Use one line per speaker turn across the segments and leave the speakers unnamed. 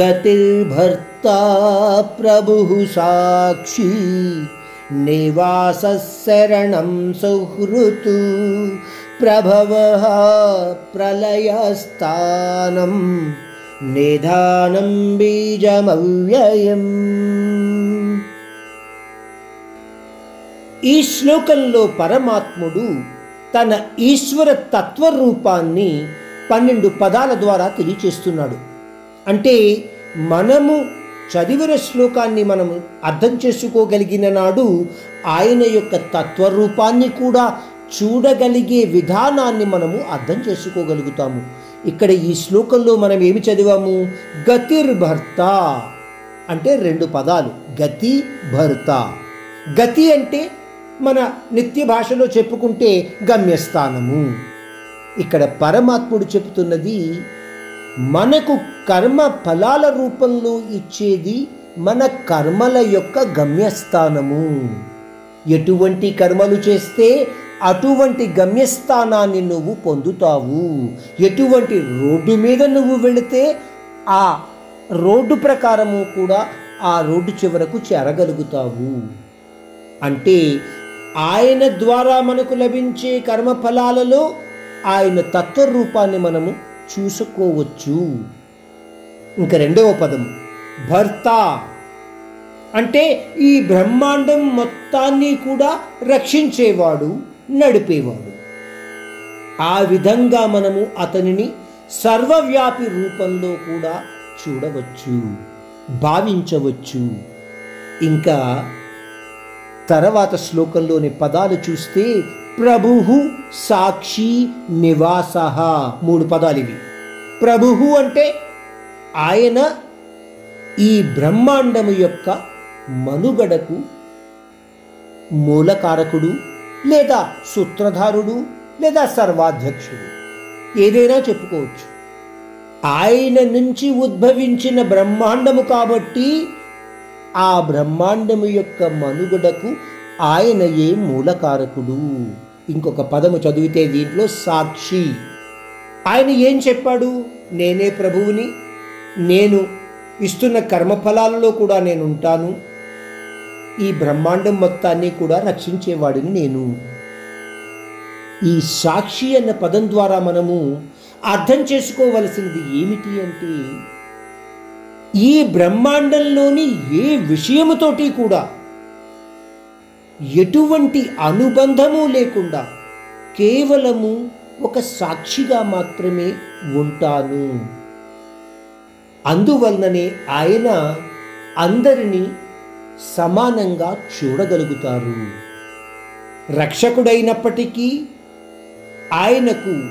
గతిర్భర్తా ప్రభు సాక్షి నివాసశరణం సుహృతు ప్రభవ ప్రళయస్థానం నిధానం బీజమవ్యయం. ఈ శ్లోకంలో పరమాత్ముడు తన ఈశ్వర తత్వరూపాన్ని పన్నెండు పదాల ద్వారా తెలియచేస్తున్నాడు. అంటే మనము చదివిన శ్లోకాన్ని మనము అర్థం చేసుకోగలిగిన నాడు ఆయన యొక్క తత్వరూపాన్ని కూడా చూడగలిగే విధానాన్ని మనము అర్థం చేసుకోగలుగుతాము. ఇక్కడ ఈ శ్లోకంలో మనం ఏమి చదివాము? గతిర్భర్త అంటే రెండు పదాలు. గతి భర్త. గతి అంటే మన నిత్య భాషలో చెప్పుకుంటే గమ్యస్థానము. ఇక్కడ పరమాత్ముడు చెబుతున్నది మనకు కర్మ ఫలాల రూపంలో ఇచ్చేది మన కర్మల యొక్క గమ్యస్థానము. ఎటువంటి కర్మలు చేస్తే అటువంటి గమ్యస్థానాన్ని నువ్వు పొందుతావు. ఎటువంటి రోడ్డు మీద నువ్వు వెళితే ఆ రోడ్డు ప్రకారము కూడా ఆ రోడ్డు చివరకు చేరగలుగుతావు. అంటే ఆయన ద్వారా మనకు లభించే కర్మఫలాలలో ఆయన తత్వరూపాన్ని మనము చూసుకోవచ్చు. ఇంక రెండవ పదం భర్త. అంటే ఈ బ్రహ్మాండం మొత్తాన్ని కూడా రక్షించేవాడు నడిపేవాడు. ఆ విధంగా మనము అతనిని సర్వవ్యాపి రూపంలో కూడా చూడవచ్చు భావించవచ్చు. ఇంకా తర్వాత శ్లోకంలోని పదాలు చూస్తే ప్రభు సాక్షి నివాస. మూడు పదాలు ఇవి ప్రభు అంటే ఆయన ఈ బ్రహ్మాండము యొక్క మనుగడకు మూలకారకుడు లేదా సూత్రధారుడు లేదా సర్వాధ్యక్షుడు. ఏదైనా చెప్పుకోవచ్చు. ఆయన నుంచి ఉద్భవించిన బ్రహ్మాండము కాబట్టి ఆ బ్రహ్మాండము యొక్క మనుగడకు ఆయన మూలకారకుడు. ఇంకొక పదము చదివితే దీంట్లో సాక్షి. ఆయన ఏం చెప్పాడు? నేనే ప్రభువుని నేను ఇస్తున్న కర్మఫలాలలో కూడా నేను ఉంటాను ఈ బ్రహ్మాండం మొత్తాన్ని కూడా రక్షించేవాడిని నేను. ఈ సాక్షి అన్న పదం ద్వారా మనము అర్థం చేసుకోవలసినది ఏమిటి అంటే ఈ బ్రహ్మాండంలోని ఏ విషయముతోటి కూడా ఎటువంటి అనుబంధము లేకుండా కేవలము ఒక సాక్షిగా మాత్రమే ఉంటాను. అందువలననే ఆయన అందరినీ సమానంగా చూడగలుగుతారు. రక్షకుడైనప్పటికీ ఆయనకు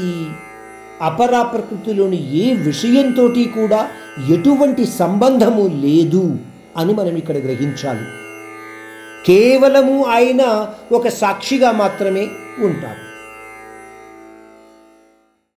ఈ అపరా ప్రకృతిలోని ఏ విషయంతో కూడా ఎటువంటి సంబంధము లేదు అని మనం ఇక్కడ గ్రహించాలి. కేవలము ఆయన ఒక సాక్షిగా మాత్రమే ఉంటాడు